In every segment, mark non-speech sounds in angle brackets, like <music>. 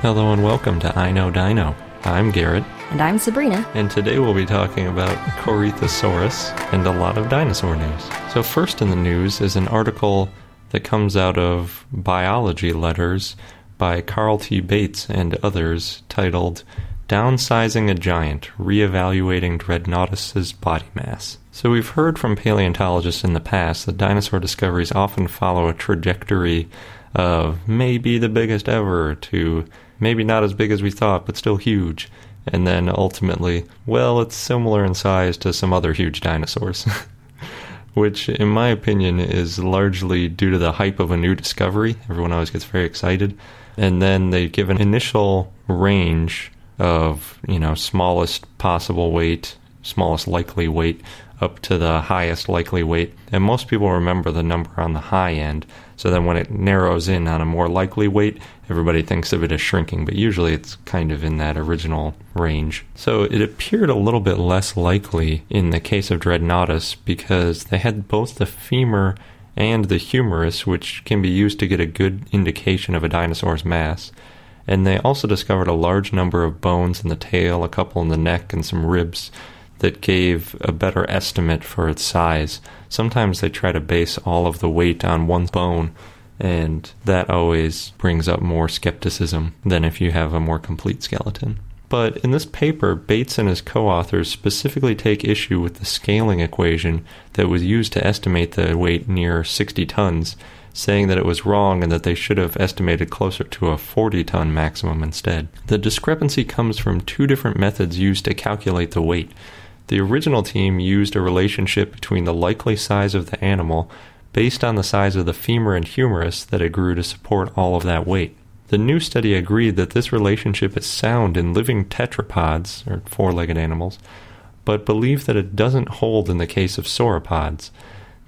Hello and welcome to I Know Dino. I'm Garrett, And I'm Sabrina. and today we'll be talking about Corythosaurus and a lot of dinosaur news. So, first in the news is an article that comes out of Biology Letters by Karl T. Bates and others titled Downsizing a Giant Reevaluating Dreadnoughtus's Body Mass. So, we've heard from paleontologists in the past that dinosaur discoveries often follow a trajectory of maybe the biggest ever to maybe not as big as we thought, but still huge. And then ultimately, well, it's similar in size to some other huge dinosaurs. <laughs> Which, in my opinion, is largely due to the hype of a new discovery. Everyone always gets very excited. And then they give an initial range of, you know, smallest possible weight, smallest likely weight, up to the highest likely weight. And most people remember the number on the high end. So then when it narrows in on a more likely weight, everybody thinks of it as shrinking, but usually it's kind of in that original range. So it appeared a little bit less likely in the case of Dreadnoughtus because they had both the femur and the humerus, which can be used to get a good indication of a dinosaur's mass. And they also discovered a large number of bones in the tail, a couple in the neck, and some ribs that gave a better estimate for its size. Sometimes they try to base all of the weight on one bone, and that always brings up more skepticism than if you have a more complete skeleton. But in this paper, Bates and his co authors specifically take issue with the scaling equation that was used to estimate the weight near 60 tons, saying that it was wrong and that they should have estimated closer to a 40 ton maximum instead. The discrepancy comes from two different methods used to calculate the weight. The original team used a relationship between the likely size of the animal based on the size of the femur and humerus that it grew to support all of that weight. The new study agreed that this relationship is sound in living tetrapods, or four legged animals, but believed that it doesn't hold in the case of sauropods.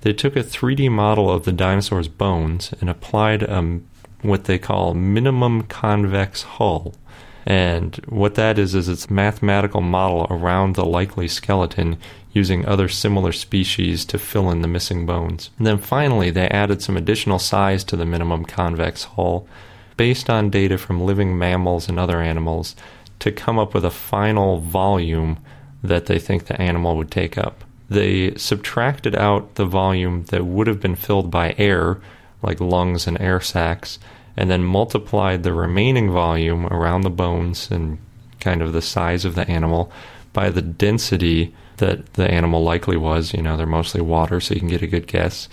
They took a 3D model of the dinosaur's bones and applied a, what they call minimum convex hull. And what that is, is it's mathematical model around the likely skeleton using other similar species to fill in the missing bones. And then finally, they added some additional size to the minimum convex hull based on data from living mammals and other animals to come up with a final volume that they think the animal would take up. They subtracted out the volume that would have been filled by air, like lungs and air sacs, and then multiplied the remaining volume around the bones and kind of the size of the animal by the density that the animal likely was. You know, they're mostly water, so you can get a good guess.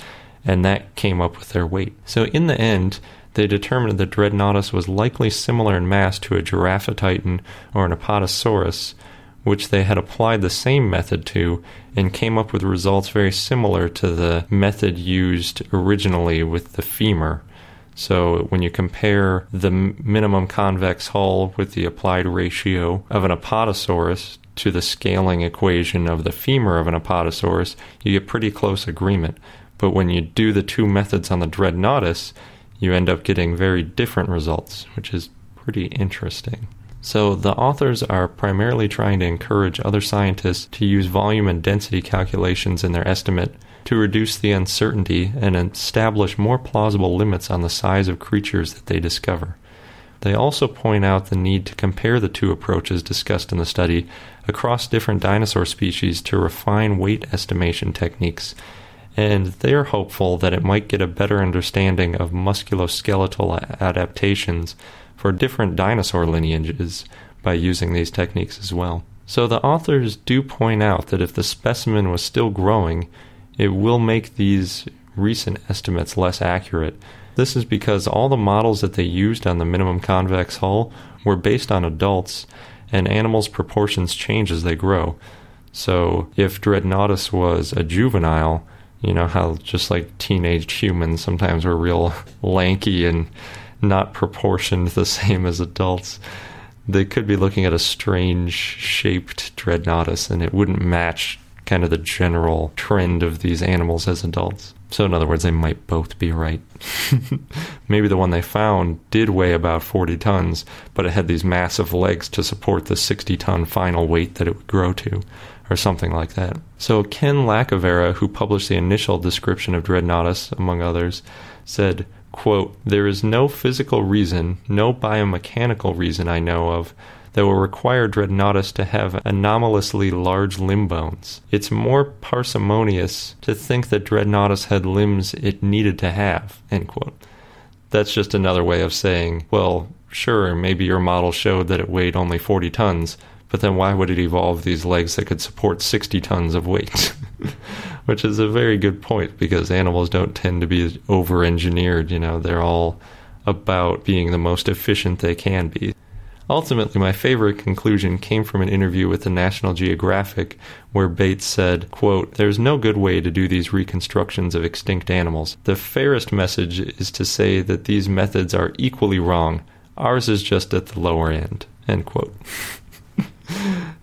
And that came up with their weight. So in the end, they determined that Dreadnoughtus was likely similar in mass to a Giraffatitan or an Apatosaurus, which they had applied the same method to and came up with results very similar to the method used originally with the femur. So when you compare the minimum convex hull with the applied ratio of an Apatosaurus to the scaling equation of the femur of an Apatosaurus, you get pretty close agreement. But when you do the two methods on the Dreadnoughtus, you end up getting very different results, which is pretty interesting. So, the authors are primarily trying to encourage other scientists to use volume and density calculations in their estimate to reduce the uncertainty and establish more plausible limits on the size of creatures that they discover. They also point out the need to compare the two approaches discussed in the study across different dinosaur species to refine weight estimation techniques and they're hopeful that it might get a better understanding of musculoskeletal adaptations for different dinosaur lineages by using these techniques as well. So the authors do point out that if the specimen was still growing, it will make these recent estimates less accurate. This is because all the models that they used on the minimum convex hull were based on adults, and animals' proportions change as they grow. So if Dreadnoughtus was a juvenile, you know how just like teenage humans sometimes we're real <laughs> lanky and not proportioned the same as adults. They could be looking at a strange shaped Dreadnoughtus and it wouldn't match kind of the general trend of these animals as adults. So, in other words, they might both be right. <laughs> Maybe the one they found did weigh about 40 tons, but it had these massive legs to support the 60 ton final weight that it would grow to or something like that. So Ken Lacovara, who published the initial description of Dreadnoughtus, among others, said, quote, There is no physical reason, no biomechanical reason I know of, that will require Dreadnoughtus to have anomalously large limb bones. It's more parsimonious to think that Dreadnoughtus had limbs it needed to have, end quote. That's just another way of saying, well, sure, maybe your model showed that it weighed only 40 tons, but then why would it evolve these legs that could support 60 tons of weight? <laughs> Which is a very good point because animals don't tend to be over engineered. You know, they're all about being the most efficient they can be. Ultimately, my favorite conclusion came from an interview with the National Geographic where Bates said, quote, There's no good way to do these reconstructions of extinct animals. The fairest message is to say that these methods are equally wrong. Ours is just at the lower end. End quote. <laughs>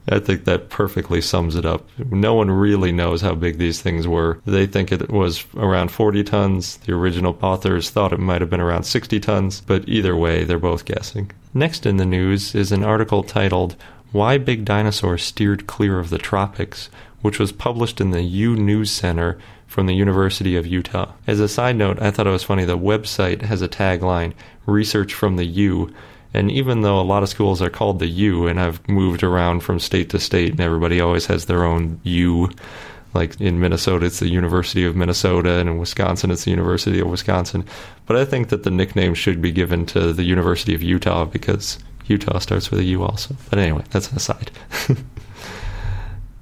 I think that perfectly sums it up. No one really knows how big these things were. They think it was around 40 tons. The original authors thought it might have been around 60 tons, but either way, they're both guessing. Next in the news is an article titled Why Big Dinosaurs Steered Clear of the Tropics, which was published in the U News Center from the University of Utah. As a side note, I thought it was funny the website has a tagline Research from the U and even though a lot of schools are called the U, and I've moved around from state to state, and everybody always has their own U. Like in Minnesota, it's the University of Minnesota, and in Wisconsin, it's the University of Wisconsin. But I think that the nickname should be given to the University of Utah because Utah starts with a U also. But anyway, that's an aside. <laughs>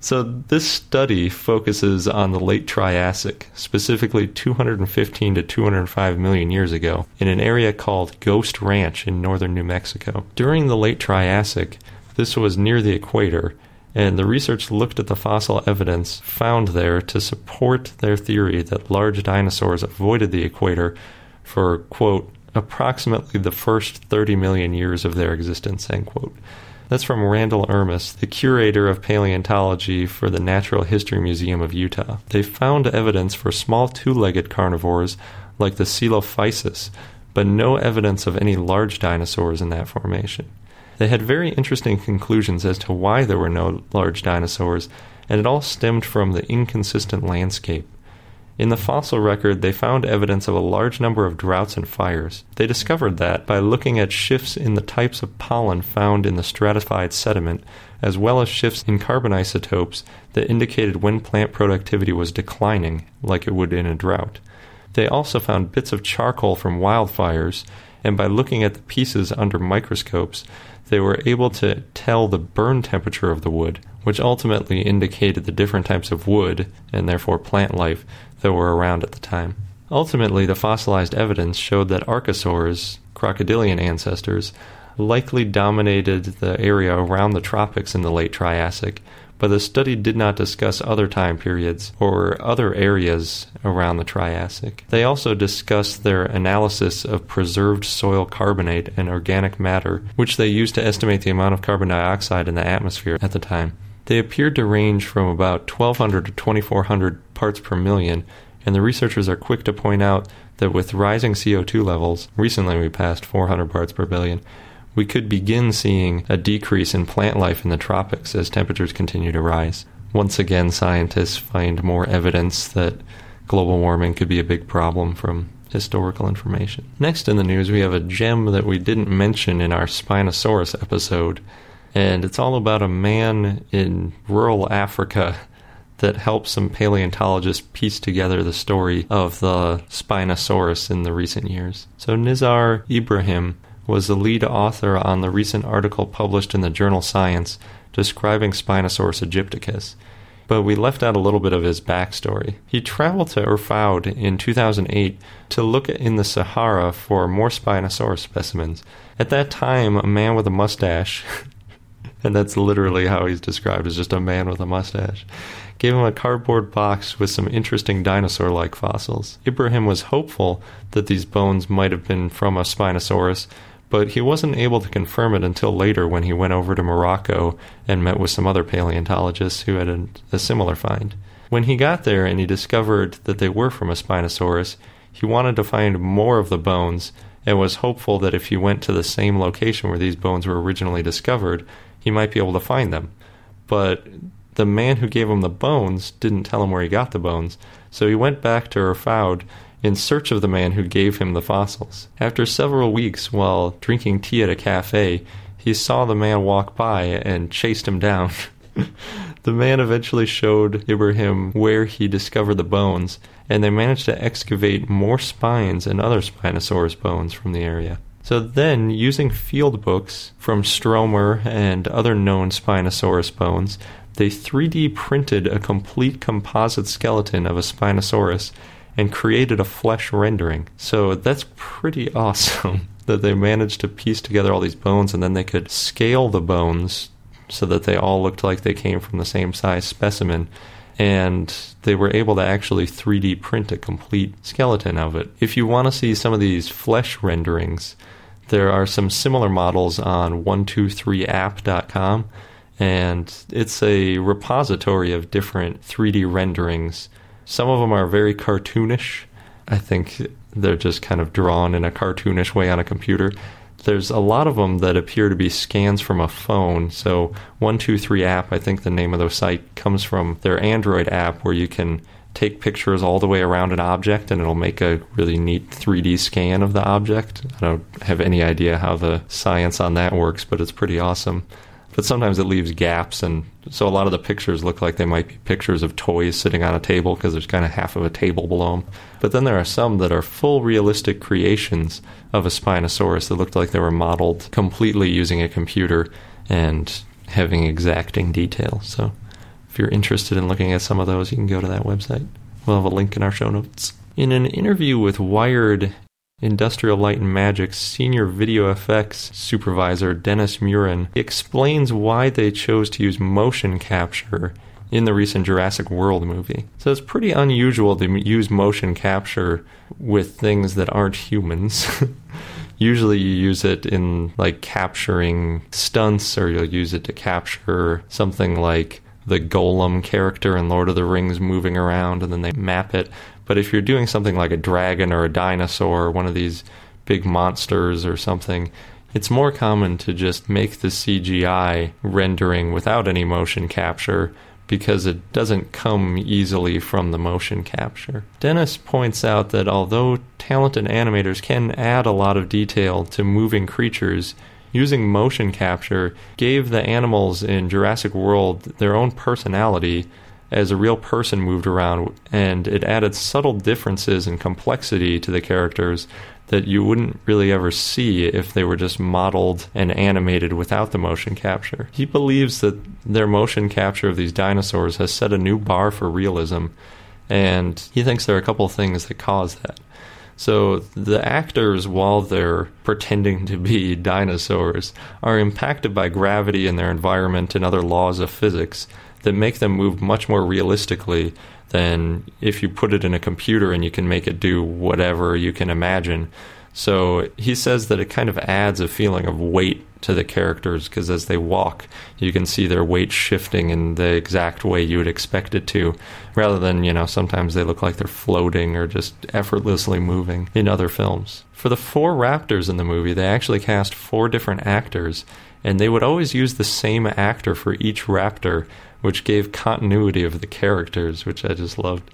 So, this study focuses on the late Triassic, specifically 215 to 205 million years ago, in an area called Ghost Ranch in northern New Mexico. During the late Triassic, this was near the equator, and the research looked at the fossil evidence found there to support their theory that large dinosaurs avoided the equator for, quote, approximately the first 30 million years of their existence, end quote. That's from Randall Irmis, the curator of paleontology for the Natural History Museum of Utah. They found evidence for small two legged carnivores like the Coelophysis, but no evidence of any large dinosaurs in that formation. They had very interesting conclusions as to why there were no large dinosaurs, and it all stemmed from the inconsistent landscape. In the fossil record, they found evidence of a large number of droughts and fires. They discovered that by looking at shifts in the types of pollen found in the stratified sediment, as well as shifts in carbon isotopes that indicated when plant productivity was declining, like it would in a drought. They also found bits of charcoal from wildfires, and by looking at the pieces under microscopes, they were able to tell the burn temperature of the wood, which ultimately indicated the different types of wood, and therefore plant life, that were around at the time. Ultimately, the fossilized evidence showed that archosaurs, crocodilian ancestors, likely dominated the area around the tropics in the late Triassic, but the study did not discuss other time periods or other areas around the Triassic. They also discussed their analysis of preserved soil carbonate and organic matter, which they used to estimate the amount of carbon dioxide in the atmosphere at the time. They appeared to range from about 1200 to 2400 parts per million, and the researchers are quick to point out that with rising CO2 levels, recently we passed 400 parts per billion, we could begin seeing a decrease in plant life in the tropics as temperatures continue to rise. Once again, scientists find more evidence that global warming could be a big problem from historical information. Next in the news, we have a gem that we didn't mention in our Spinosaurus episode, and it's all about a man in rural Africa <laughs> that helped some paleontologists piece together the story of the Spinosaurus in the recent years. So Nizar Ibrahim was the lead author on the recent article published in the journal Science describing Spinosaurus aegyptiacus. But we left out a little bit of his backstory. He traveled to Erfoud in 2008 to look in the Sahara for more Spinosaurus specimens. At that time, a man with a mustache, <laughs> and that's literally how he's described as just a man with a mustache, gave him a cardboard box with some interesting dinosaur like fossils. Ibrahim was hopeful that these bones might have been from a Spinosaurus, but he wasn't able to confirm it until later when he went over to Morocco and met with some other paleontologists who had a, a similar find. When he got there and he discovered that they were from a Spinosaurus, he wanted to find more of the bones and was hopeful that if he went to the same location where these bones were originally discovered, he might be able to find them. But the man who gave him the bones didn't tell him where he got the bones, so he went back to Erfoud in search of the man who gave him the fossils. After several weeks, while drinking tea at a cafe, he saw the man walk by and chased him down. <laughs> the man eventually showed Ibrahim where he discovered the bones, and they managed to excavate more spines and other Spinosaurus bones from the area. So then, using field books from Stromer and other known Spinosaurus bones, they 3D printed a complete composite skeleton of a Spinosaurus and created a flesh rendering. So that's pretty <laughs> awesome that they managed to piece together all these bones and then they could scale the bones so that they all looked like they came from the same size specimen. And they were able to actually 3D print a complete skeleton of it. If you want to see some of these flesh renderings, there are some similar models on 123app.com, and it's a repository of different 3D renderings some of them are very cartoonish. I think they're just kind of drawn in a cartoonish way on a computer. There's a lot of them that appear to be scans from a phone. So, 123 app, I think the name of the site comes from their Android app where you can take pictures all the way around an object and it'll make a really neat 3D scan of the object. I don't have any idea how the science on that works, but it's pretty awesome but sometimes it leaves gaps and so a lot of the pictures look like they might be pictures of toys sitting on a table because there's kind of half of a table below them but then there are some that are full realistic creations of a spinosaurus that looked like they were modeled completely using a computer and having exacting detail. So if you're interested in looking at some of those you can go to that website. We'll have a link in our show notes. In an interview with Wired Industrial Light and Magic's senior video effects supervisor, Dennis Muren, explains why they chose to use motion capture in the recent Jurassic World movie. So it's pretty unusual to use motion capture with things that aren't humans. <laughs> Usually you use it in like capturing stunts or you'll use it to capture something like the Gollum character in Lord of the Rings moving around and then they map it. But if you're doing something like a dragon or a dinosaur or one of these big monsters or something, it's more common to just make the CGI rendering without any motion capture because it doesn't come easily from the motion capture. Dennis points out that although talented animators can add a lot of detail to moving creatures, using motion capture gave the animals in Jurassic World their own personality as a real person moved around, and it added subtle differences and complexity to the characters that you wouldn't really ever see if they were just modeled and animated without the motion capture. He believes that their motion capture of these dinosaurs has set a new bar for realism, and he thinks there are a couple of things that cause that. So the actors, while they're pretending to be dinosaurs, are impacted by gravity and their environment and other laws of physics that make them move much more realistically than if you put it in a computer and you can make it do whatever you can imagine. So he says that it kind of adds a feeling of weight to the characters because as they walk, you can see their weight shifting in the exact way you would expect it to, rather than, you know, sometimes they look like they're floating or just effortlessly moving in other films. For the four raptors in the movie, they actually cast four different actors, and they would always use the same actor for each raptor which gave continuity of the characters, which I just loved.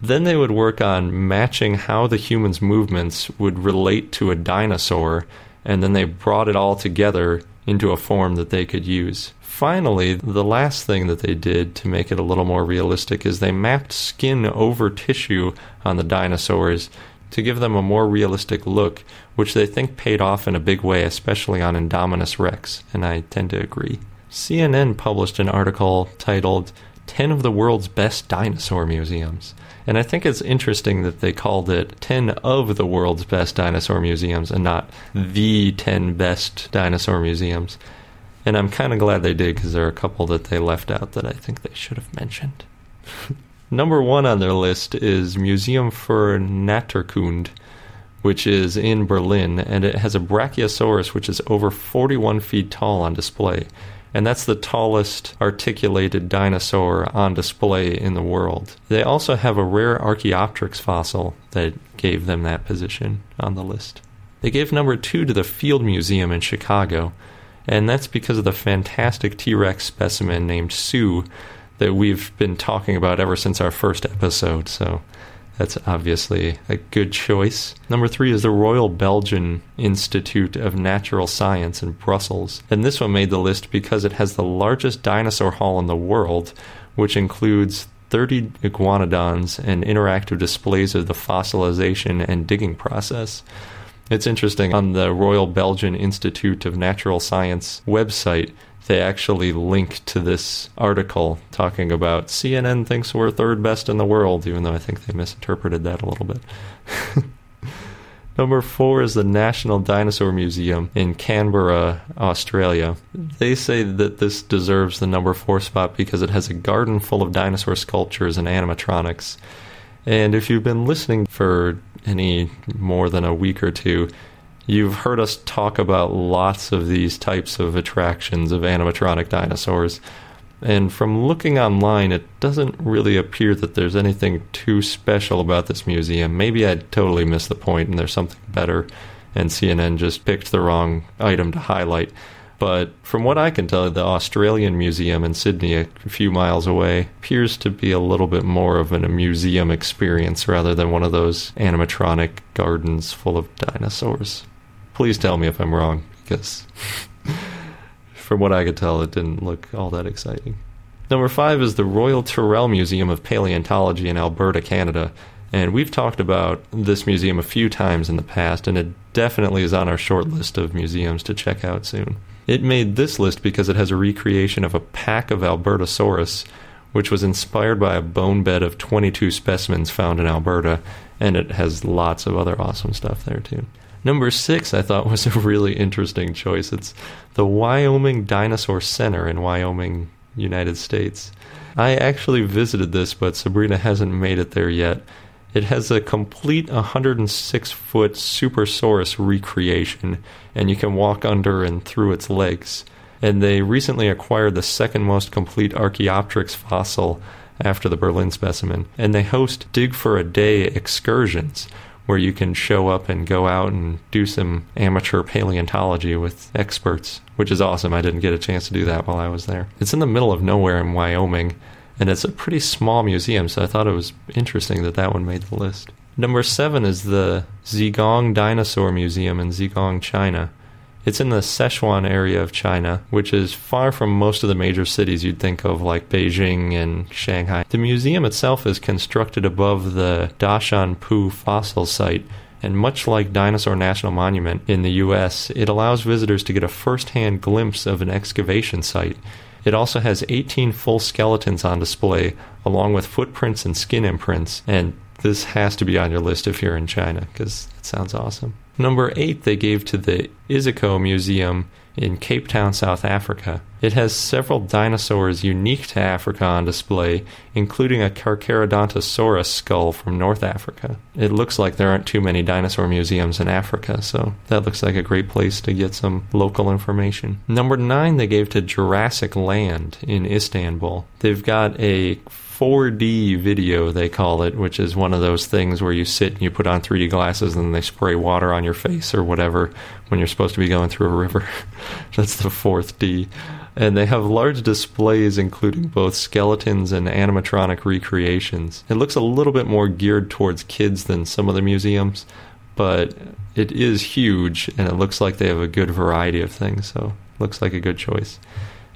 Then they would work on matching how the humans' movements would relate to a dinosaur, and then they brought it all together into a form that they could use. Finally, the last thing that they did to make it a little more realistic is they mapped skin over tissue on the dinosaurs to give them a more realistic look, which they think paid off in a big way, especially on Indominus Rex, and I tend to agree. CNN published an article titled 10 of the World's Best Dinosaur Museums. And I think it's interesting that they called it 10 of the world's best dinosaur museums and not the 10 best dinosaur museums. And I'm kind of glad they did because there are a couple that they left out that I think they should have mentioned. <laughs> Number one on their list is Museum für Naturkunde, which is in Berlin, and it has a Brachiosaurus which is over 41 feet tall on display. And that's the tallest articulated dinosaur on display in the world. They also have a rare Archaeopteryx fossil that gave them that position on the list. They gave number two to the Field Museum in Chicago, and that's because of the fantastic T Rex specimen named Sue that we've been talking about ever since our first episode. So that's obviously a good choice. Number three is the Royal Belgian Institute of Natural Science in Brussels. And this one made the list because it has the largest dinosaur hall in the world, which includes 30 iguanodons and interactive displays of the fossilization and digging process. It's interesting. On the Royal Belgian Institute of Natural Science website, they actually link to this article talking about CNN thinks we're third best in the world, even though I think they misinterpreted that a little bit. <laughs> Number four is the National Dinosaur Museum in Canberra, Australia. They say that this deserves the number four spot because it has a garden full of dinosaur sculptures and animatronics. And if you've been listening for any more than a week or two, you've heard us talk about lots of these types of attractions of animatronic dinosaurs. And from looking online, it doesn't really appear that there's anything too special about this museum. Maybe I totally missed the point and there's something better, and CNN just picked the wrong item to highlight. But from what I can tell, the Australian Museum in Sydney, a few miles away, appears to be a little bit more of an, a museum experience rather than one of those animatronic gardens full of dinosaurs. Please tell me if I'm wrong, because from what I could tell, it didn't look all that exciting. Number five is the Royal Tyrrell Museum of Paleontology in Alberta, Canada. And we've talked about this museum a few times in the past, and it definitely is on our short list of museums to check out soon. It made this list because it has a recreation of a pack of Albertosaurus, which was inspired by a bone bed of 22 specimens found in Alberta, and it has lots of other awesome stuff there too. Number six, I thought was a really interesting choice. It's the Wyoming Dinosaur Center in Wyoming, United States. I actually visited this, but Sabrina hasn't made it there yet. It has a complete 106 foot Supersaurus recreation, and you can walk under and through its legs. And they recently acquired the second most complete Archaeopteryx fossil after the Berlin specimen. And they host Dig for a Day excursions, where you can show up and go out and do some amateur paleontology with experts, which is awesome. I didn't get a chance to do that while I was there. It's in the middle of nowhere in Wyoming and it's a pretty small museum, so I thought it was interesting that that one made the list. Number seven is the Zhejiang Dinosaur Museum in Zhejiang, China. It's in the Sichuan area of China, which is far from most of the major cities you'd think of, like Beijing and Shanghai. The museum itself is constructed above the Dashanpu fossil site, and much like Dinosaur National Monument in the US, it allows visitors to get a first hand glimpse of an excavation site it also has 18 full skeletons on display, along with footprints and skin imprints, and this has to be on your list if you're in China, because it sounds awesome. Number eight, they gave to the Iziko Museum in Cape Town, South Africa. It has several dinosaurs unique to Africa on display, including a Carcharodontosaurus skull from North Africa. It looks like there aren't too many dinosaur museums in Africa, so that looks like a great place to get some local information. Number nine, they gave to Jurassic Land in Istanbul. They've got a 4D video, they call it, which is one of those things where you sit and you put on 3D glasses and they spray water on your face or whatever when you're supposed to be going through a river. <laughs> That's the fourth D. And they have large displays including both skeletons and animatronic recreations. It looks a little bit more geared towards kids than some of the museums, but it is huge and it looks like they have a good variety of things. So looks like a good choice.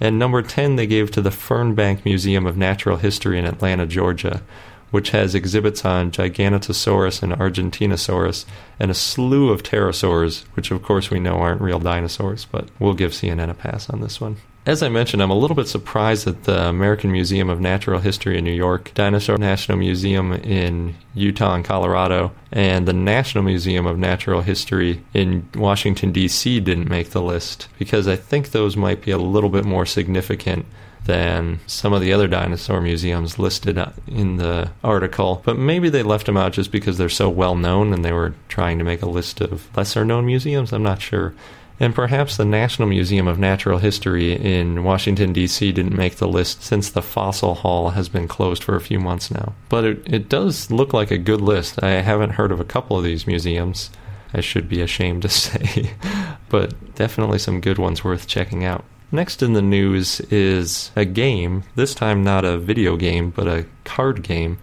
And number 10, they gave to the Fernbank Museum of Natural History in Atlanta, Georgia, which has exhibits on Gigantosaurus and Argentinosaurus and a slew of pterosaurs, which of course we know aren't real dinosaurs, but we'll give CNN a pass on this one. As I mentioned, I'm a little bit surprised that the American Museum of Natural History in New York, Dinosaur National Museum in Utah and Colorado, and the National Museum of Natural History in Washington, D.C. didn't make the list because I think those might be a little bit more significant than some of the other dinosaur museums listed in the article. But maybe they left them out just because they're so well known and they were trying to make a list of lesser known museums. I'm not sure. And perhaps the National Museum of Natural History in Washington, D.C. didn't make the list since the Fossil Hall has been closed for a few months now. But it, it does look like a good list. I haven't heard of a couple of these museums. I should be ashamed to <laughs> say. but definitely some good ones worth checking out. Next in the news is a game, this time not a video game, but a card game.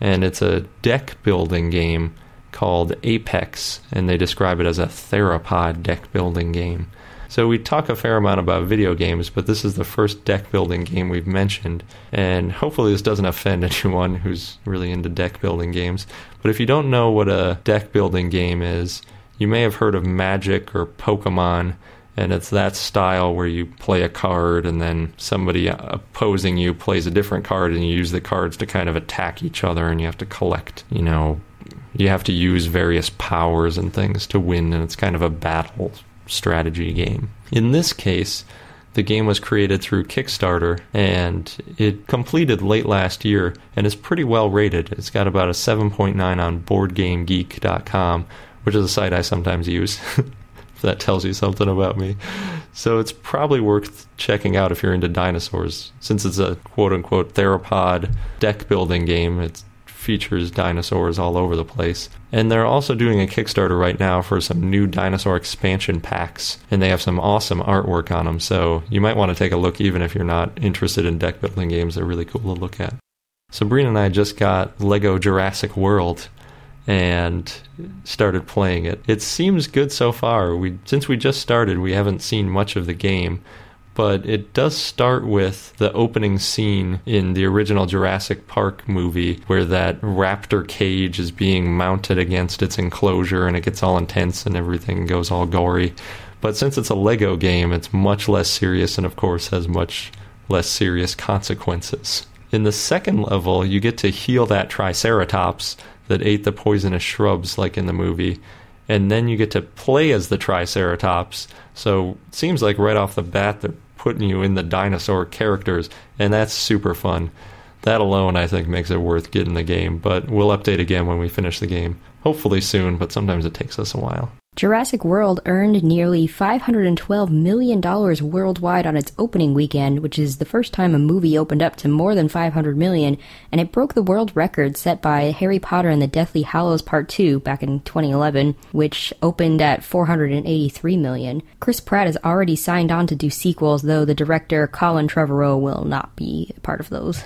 And it's a deck building game called Apex, and they describe it as a theropod deck building game. So we talk a fair amount about video games, but this is the first deck building game we've mentioned, and hopefully this doesn't offend <laughs> anyone who's really into deck building games. But if you don't know what a deck building game is, you may have heard of Magic or Pokemon, and it's that style where you play a card and then somebody opposing you plays a different card and you use the cards to kind of attack each other and you have to collect, you know, you have to use various powers and things to win, and it's kind of a battle strategy game. In this case, the game was created through Kickstarter and it completed late last year and is pretty well rated. It's got about a 7.9 on BoardGameGeek.com, which is a site I sometimes use. <laughs> that tells you something about me. So it's probably worth checking out if you're into dinosaurs. Since it's a quote unquote theropod deck building game, it's features dinosaurs all over the place. And they're also doing a Kickstarter right now for some new dinosaur expansion packs, and they have some awesome artwork on them. So you might want to take a look even if you're not interested in deck building games. They're really cool to look at. Sabrina and I just got Lego Jurassic World and started playing it. It seems good so far. We since we just started, we haven't seen much of the game, but it does start with the opening scene in the original Jurassic Park movie where that raptor cage is being mounted against its enclosure and it gets all intense and everything goes all gory. But since it's a Lego game, it's much less serious and, of course, has much less serious consequences. In the second level, you get to heal that Triceratops that ate the poisonous shrubs, like in the movie and then you get to play as the Triceratops. So it seems like right off the bat they're putting you in the dinosaur characters, and that's super fun. That alone, I think, makes it worth getting the game. But we'll update again when we finish the game. Hopefully soon, but sometimes it takes us a while. Jurassic World earned nearly $512 million worldwide on its opening weekend, which is the first time a movie opened up to more than 500 million, and it broke the world record set by Harry Potter and the Deathly Hallows Part 2 back in 2011, which opened at 483 million. Chris Pratt has already signed on to do sequels, though the director Colin Trevorrow will not be part of those.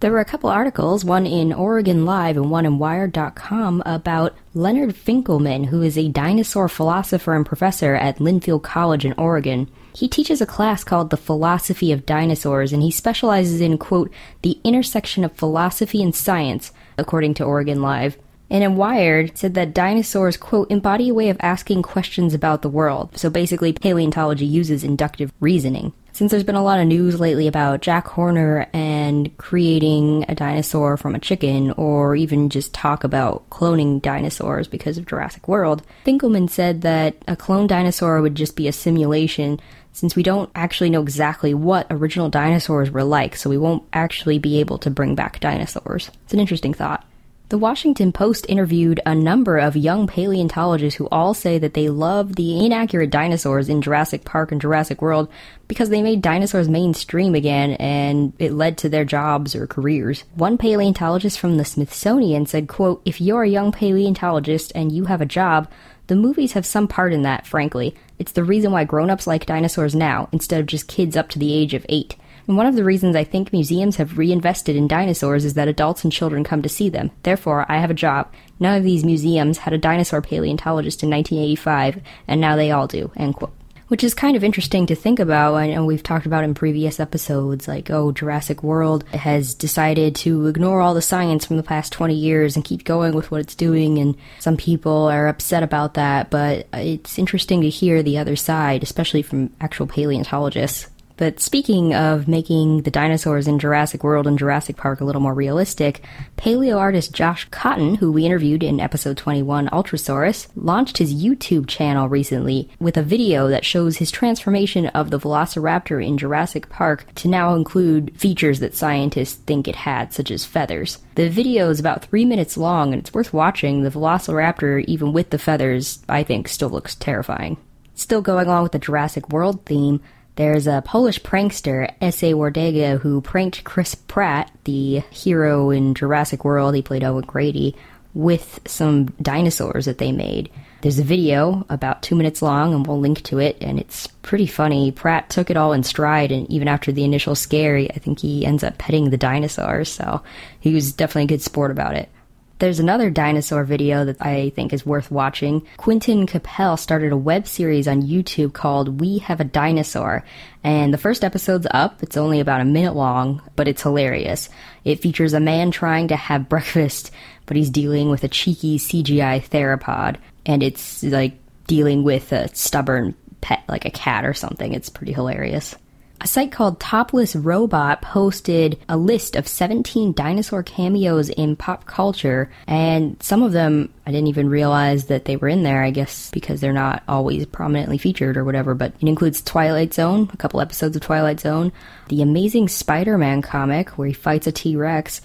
There were a couple articles, one in Oregon Live and one in Wired.com, about Leonard Finkelman, who is a dinosaur philosopher and professor at Linfield College in Oregon. He teaches a class called The Philosophy of Dinosaurs, and he specializes in, quote, the intersection of philosophy and science, according to Oregon Live. And in Wired said that dinosaurs, quote, embody a way of asking questions about the world. So basically, paleontology uses inductive reasoning since there's been a lot of news lately about Jack Horner and creating a dinosaur from a chicken, or even just talk about cloning dinosaurs because of Jurassic World, Finkelman said that a cloned dinosaur would just be a simulation since we don't actually know exactly what original dinosaurs were like, so we won't actually be able to bring back dinosaurs. It's an interesting thought. The Washington Post interviewed a number of young paleontologists who all say that they love the inaccurate dinosaurs in Jurassic Park and Jurassic World because they made dinosaurs mainstream again and it led to their jobs or careers. One paleontologist from the Smithsonian said, quote, If you're a young paleontologist and you have a job, the movies have some part in that, frankly. It's the reason why grown-ups like dinosaurs now, instead of just kids up to the age of eight. And one of the reasons I think museums have reinvested in dinosaurs is that adults and children come to see them. Therefore, I have a job. None of these museums had a dinosaur paleontologist in 1985, and now they all do. End quote. which is kind of interesting to think about. And we've talked about in previous episodes, like, oh, Jurassic World has decided to ignore all the science from the past 20 years and keep going with what it's doing, and some people are upset about that, but it's interesting to hear the other side, especially from actual paleontologists. But speaking of making the dinosaurs in Jurassic World and Jurassic Park a little more realistic, paleo artist Josh Cotton, who we interviewed in episode 21, Ultrasaurus, launched his YouTube channel recently with a video that shows his transformation of the Velociraptor in Jurassic Park to now include features that scientists think it had, such as feathers. The video is about three minutes long and it's worth watching. The Velociraptor, even with the feathers, I think still looks terrifying. Still going along with the Jurassic World theme, there's a Polish prankster, S.A. Wardega, who pranked Chris Pratt, the hero in Jurassic World, he played Owen Grady, with some dinosaurs that they made. There's a video about two minutes long, and we'll link to it, and it's pretty funny. Pratt took it all in stride, and even after the initial scare, I think he ends up petting the dinosaurs, so he was definitely a good sport about it. There's another dinosaur video that I think is worth watching. Quentin Capel started a web series on YouTube called We Have a Dinosaur, and the first episode's up. It's only about a minute long, but it's hilarious. It features a man trying to have <laughs> breakfast, but he's dealing with a cheeky CGI theropod, and it's like dealing with a stubborn pet like a cat or something. It's pretty hilarious. A site called Topless Robot posted a list of 17 dinosaur cameos in pop culture, and some of them I didn't even realize that they were in there, I guess because they're not always prominently featured or whatever, but it includes Twilight Zone, a couple episodes of Twilight Zone, the Amazing Spider Man comic where he fights a T Rex,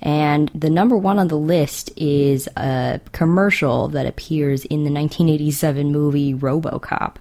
and the number one on the list is a commercial that appears in the 1987 movie Robocop.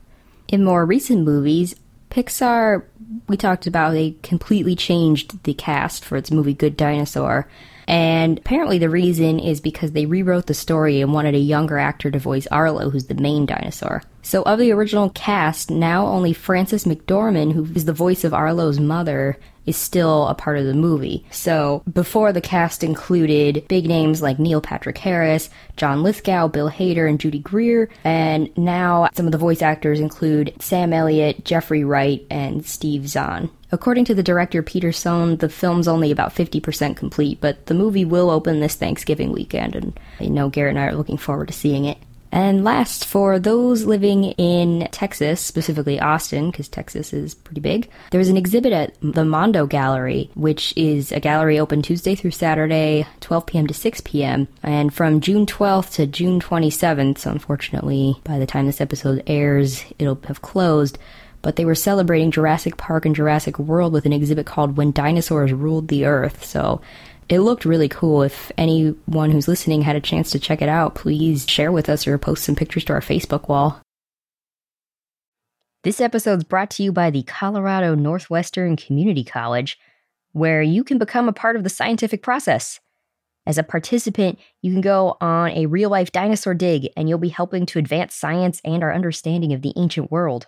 In more recent movies, Pixar, we talked about, they completely changed the cast for its movie Good Dinosaur. And apparently, the reason is because they rewrote the story and wanted a younger actor to voice Arlo, who's the main dinosaur. So, of the original cast, now only Frances McDormand, who is the voice of Arlo's mother, is still a part of the movie. So before the cast included big names like Neil Patrick Harris, John Lithgow, Bill Hader, and Judy Greer, and now some of the voice actors include Sam Elliott, Jeffrey Wright, and Steve Zahn. According to the director Peter Sohn, the film's only about 50% complete, but the movie will open this Thanksgiving weekend, and I know Garrett and I are looking forward to seeing it. And last, for those living in Texas, specifically Austin, because Texas is pretty big, there's an exhibit at the Mondo Gallery, which is a gallery open Tuesday through Saturday, 12 p.m. to 6 p.m. And from June 12th to June 27th, so unfortunately, by the time this episode airs, it'll have closed. But they were celebrating Jurassic Park and Jurassic World with an exhibit called When Dinosaurs Ruled the Earth. So it looked really cool. If anyone who's listening had a chance to check it out, please share with us or post some pictures to our Facebook wall. This episode is brought to you by the Colorado Northwestern Community College, where you can become a part of the scientific process. As a participant, you can go on a real life dinosaur dig, and you'll be helping to advance science and our understanding of the ancient world.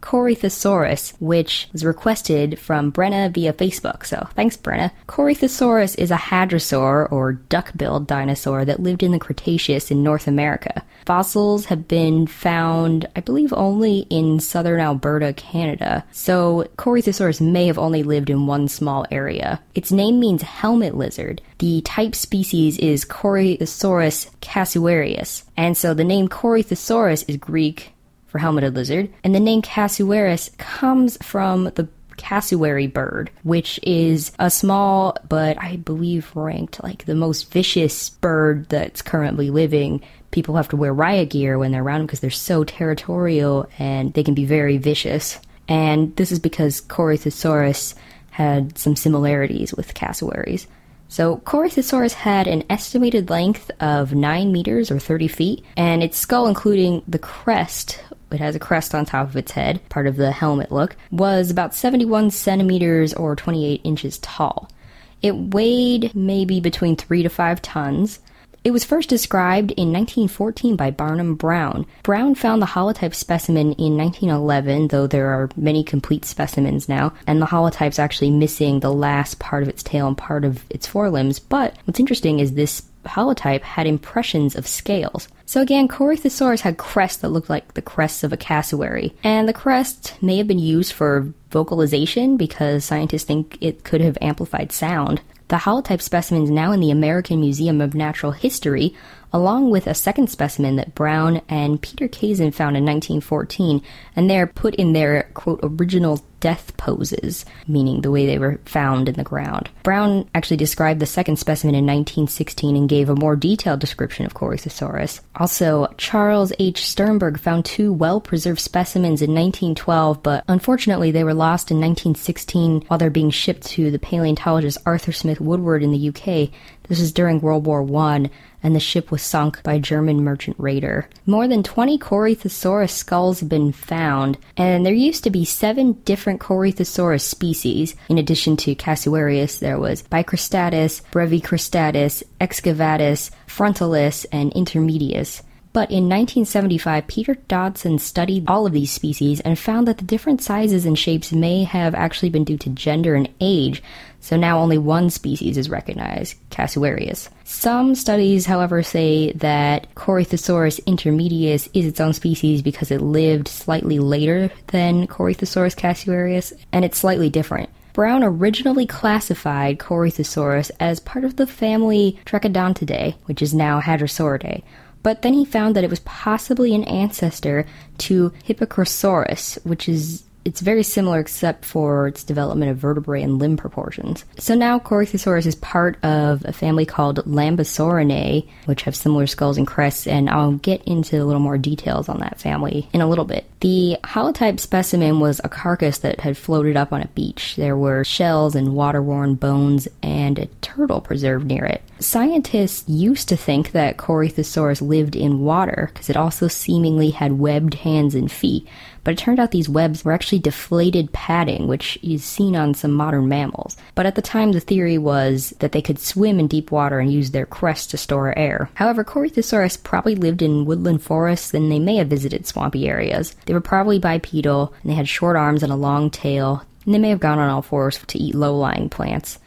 Corythosaurus, which was requested from Brenna via Facebook. So thanks, Brenna. Corythosaurus is a hadrosaur or duck-billed dinosaur that lived in the Cretaceous in North America. Fossils have been found, I believe, only in southern Alberta, Canada. So Corythosaurus may have only lived in one small area. Its name means helmet lizard. The type species is Corythosaurus casuarius. And so the name Corythosaurus is Greek for helmeted lizard, and the name Casuarius comes from the cassowary bird, which is a small but I believe ranked like the most vicious bird that's currently living. People have to wear riot gear when they're around them because they're so territorial and they can be very vicious. And this is because Corythosaurus had some similarities with cassowaries. So, Corythosaurus had an estimated length of 9 meters or 30 feet, and its skull, including the crest, it has a crest on top of its head, part of the helmet look, was about 71 centimeters or 28 inches tall. It weighed maybe between 3 to 5 tons. It was first described in 1914 by Barnum Brown. Brown found the holotype specimen in 1911, though there are many complete specimens now, and the holotype's actually missing the last part of its tail and part of its forelimbs. But what's interesting is this holotype had impressions of scales. So again, Corythosaurus had crests that looked like the crests of a cassowary, and the crest may have been used for vocalization because scientists think it could have amplified sound. The holotype specimen is now in the American Museum of Natural History, along with a second specimen that Brown and Peter Kaisen found in 1914, and they're put in their, quote, original death poses, meaning the way they were found in the ground. Brown actually described the second specimen in 1916 and gave a more detailed description of Corythosaurus. Also, Charles H. Sternberg found two well preserved specimens in 1912, but unfortunately they were lost in 1916 while they're being shipped to the paleontologist Arthur Smith Woodward in the UK. This is during World War I, and the ship was sunk by a German merchant raider. More than 20 Corythosaurus skulls have been found, and there used to be seven different Corythosaurus species. In addition to Casuarius, there was Bicristatus, Brevicristatus, Excavatus, Frontalis, and Intermedius. But in 1975, Peter Dodson studied all of these species and found that the different sizes and shapes may have actually been due to gender and age, so now only one species is recognized, Casuarius. Some studies, however, say that Corythosaurus intermedius is its own species because it lived slightly later than Corythosaurus casuarius, and it's slightly different. Brown originally classified Corythosaurus as part of the family Trachodontidae, which is now Hadrosauridae, but then he found that it was possibly an ancestor to Hypacrosaurus, which is it's very similar except for its development of vertebrae and limb proportions. So now Corythosaurus is part of a family called Lambeosaurinae, which have similar skulls and crests, and I'll get into a little more details on that family in a little bit. The holotype specimen was a carcass that had floated up on a beach. There were shells and water-worn bones and a turtle preserved near it. Scientists used to think that Corythosaurus lived in water because it also seemingly had webbed hands and feet, but it turned out these webs were actually deflated padding, which is seen on some modern mammals. But at the time, the theory was that they could swim in deep water and use their crest to store air. However, Corythosaurus probably lived in woodland forests and they may have visited swampy areas. They were probably bipedal and they had short arms and a long tail, and they may have gone on all fours to eat low lying plants.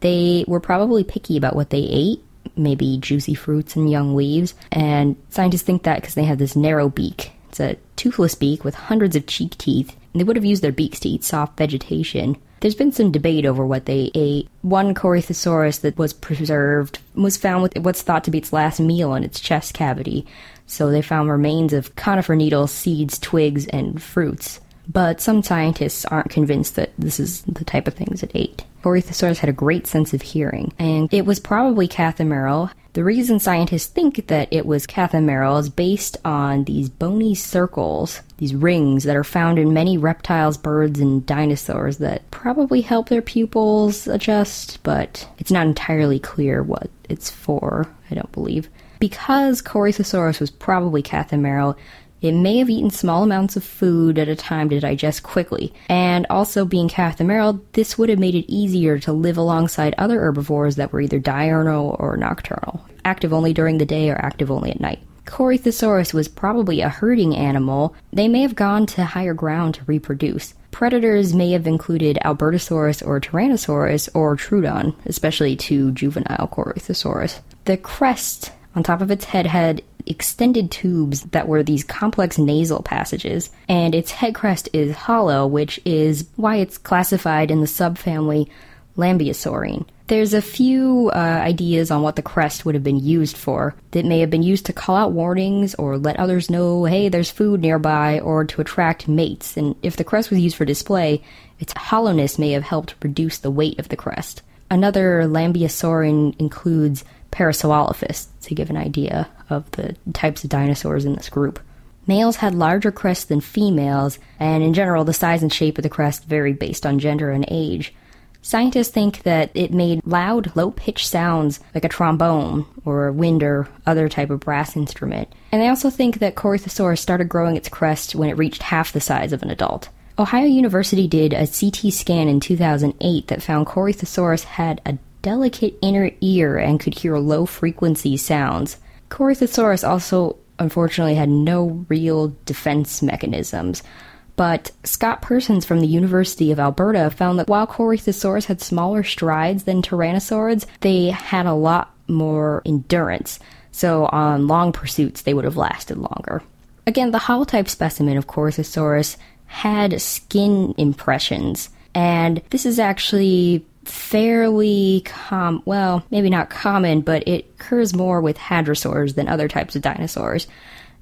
They were probably picky about what they ate, maybe juicy fruits and young leaves, and scientists think that because they have this narrow beak it's a toothless beak with hundreds of cheek teeth, and they would have used their beaks to eat soft vegetation. There's been some debate over what they ate. One Corythosaurus that was preserved was found with what's thought to be its last meal in its chest cavity. So they found remains of conifer needles, seeds, twigs, and fruits. But some scientists aren't convinced that this is the type of things it ate. Corythosaurus had a great sense of hearing, and it was probably cathemeral. The reason scientists think that it was Cathemeral is based on these bony circles, these rings that are found in many reptiles, birds, and dinosaurs that probably help their pupils adjust, but it's not entirely clear what it's for, I don't believe. Because Corythosaurus was probably Cathemeral, it may have eaten small amounts of food at a time to digest quickly, and also being Cathemeral, this would have made it easier to live alongside other herbivores that were either diurnal or nocturnal, active only during the day or active only at night. Corythosaurus was probably a herding animal. They may have gone to higher ground to reproduce. Predators may have included Albertosaurus or Tyrannosaurus or Troodon, especially to juvenile Corythosaurus. The crest on top of its head had extended tubes that were these complex nasal passages, and its head crest is hollow, which is why it's classified in the subfamily Lambeosaurine. There's a few uh, ideas on what the crest would have been used for. That may have been used to call out warnings or let others know, hey, there's food nearby, or to attract mates. And if the crest was used for display, its hollowness may have helped reduce the weight of the crest. Another Lambeosaurine includes Parasaurolophus, to give an idea of the types of dinosaurs in this group. Males had larger crests than females, and in general, the size and shape of the crest varied based on gender and age. Scientists think that it made loud, low pitched sounds like a trombone or a wind or other type of brass instrument. And they also think that Corythosaurus started growing its crest when it reached half the size of an adult. Ohio University did a CT scan in 2008 that found Corythosaurus had a delicate inner ear and could hear low frequency sounds. Corythosaurus also unfortunately had no real defense mechanisms. But Scott Persons from the University of Alberta found that while Corythosaurus had smaller strides than Tyrannosaurids, they had a lot more endurance. So on long pursuits, they would have lasted longer. Again, the holotype specimen of Corythosaurus had skin impressions, and this is actually fairly com well, maybe not common, but it occurs more with hadrosaurs than other types of dinosaurs.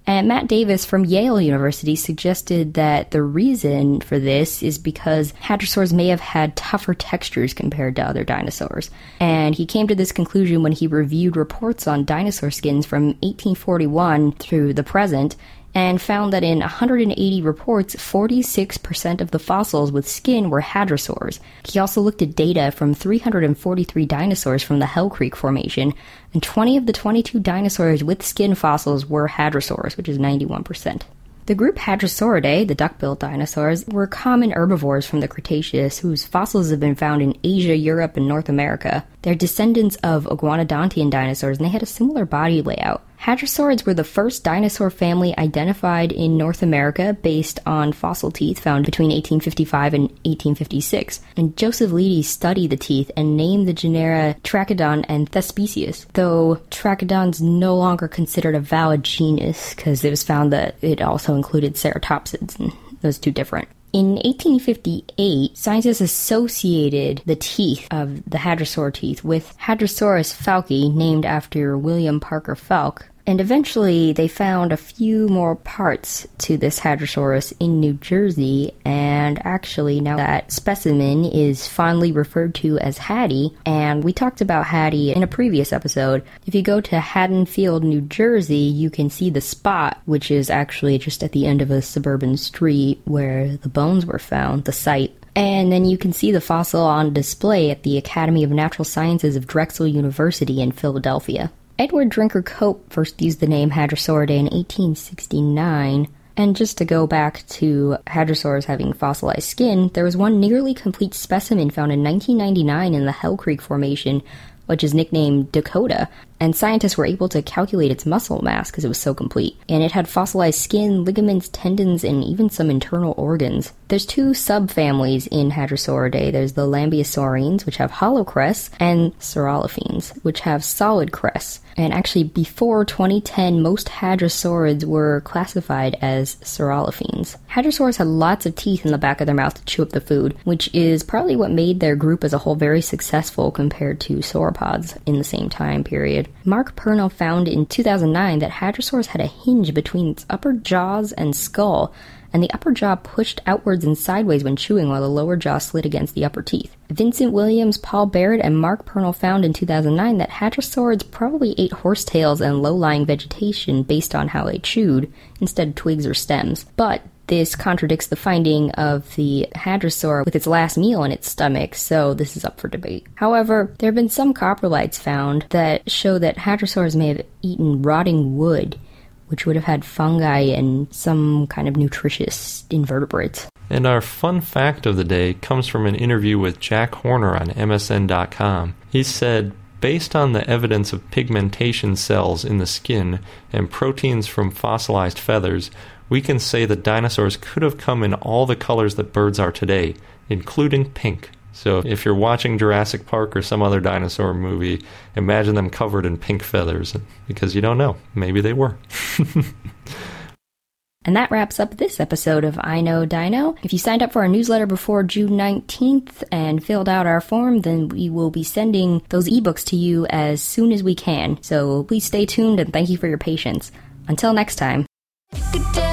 And Matt Davis from Yale University suggested that the reason for this is because hadrosaurs may have had tougher textures compared to other dinosaurs. And he came to this conclusion when he reviewed reports on dinosaur skins from 1841 through the present and found that in 180 reports, 46% of the fossils with skin were hadrosaurs. He also looked at data from 343 dinosaurs from the Hell Creek Formation, and 20 of the 22 dinosaurs with skin fossils were hadrosaurs, which is 91%. The group Hadrosauridae, the duck-billed dinosaurs, were common herbivores from the Cretaceous whose fossils have been found in Asia, Europe, and North America. They're descendants of iguanodontian dinosaurs and they had a similar body layout. Hadrosaurids were the first dinosaur family identified in North America based on fossil teeth found between 1855 and 1856. And Joseph Leidy studied the teeth and named the genera Trachodon and Thespesius, though Trachodon's no longer considered a valid genus because it was found that it also included ceratopsids, and those two different. In 1858, scientists associated the teeth of the hadrosaur teeth with Hadrosaurus foulkii, named after William Parker Foulke, and eventually they found a few more parts to this Hadrosaurus in New Jersey, and actually now that specimen is fondly referred to as Hattie, and we talked about Hattie in a previous episode. If you go to Haddonfield, New Jersey, you can see the spot, which is actually just at the end of a suburban street where the bones were found, the site and then you can see the fossil on display at the Academy of Natural Sciences of Drexel University in Philadelphia. Edward Drinker Cope first used the name Hadrosauridae in 1869. And just to go back to hadrosaurs having fossilized skin, there was one nearly complete specimen found in 1999 in the Hell Creek Formation, which is nicknamed Dakota, and scientists were able to calculate its muscle mass because it was so complete. And it had fossilized skin, ligaments, tendons, and even some internal organs. There's two subfamilies in Hadrosauridae. There's the Lambeosaurines, which have hollow crests, and Saurolophines, which have solid crests. And actually, before 2010, most hadrosaurids were classified as Saurolophines. Hadrosaurs had lots of teeth in the back of their mouth to chew up the food, which is partly what made their group as a whole very successful compared to sauropods in the same time period. Mark Purnell found in 2009 that hadrosaurs had a hinge between its upper jaws and skull, and the upper jaw pushed outwards and sideways when chewing while the lower jaw slid against the upper teeth. Vincent Williams, Paul Barrett, and Mark Purnell found in 2009 that hadrosaurs probably ate horsetails and low-lying vegetation based on how they chewed, instead of twigs or stems. But this contradicts the finding of the hadrosaur with its last meal in its stomach, so this is up for debate. However, there have been some coprolites found that show that hadrosaurs may have eaten rotting wood, which would have had fungi and some kind of nutritious invertebrates. And our fun fact of the day comes from an interview with Jack Horner on MSN.com. He said, Based on the evidence of pigmentation cells in the skin and proteins from fossilized feathers, we can say that dinosaurs could have come in all the colors that birds are today, including pink. So if you're watching Jurassic Park or some other dinosaur movie, imagine them covered in pink feathers because you don't know. Maybe they were. <laughs> And that wraps up this episode of I Know Dino. If you signed up for our newsletter before June 19th and filled out our form, then we will be sending those ebooks to you as soon as we can. So please stay tuned and thank you for your patience. Until next time. Good day.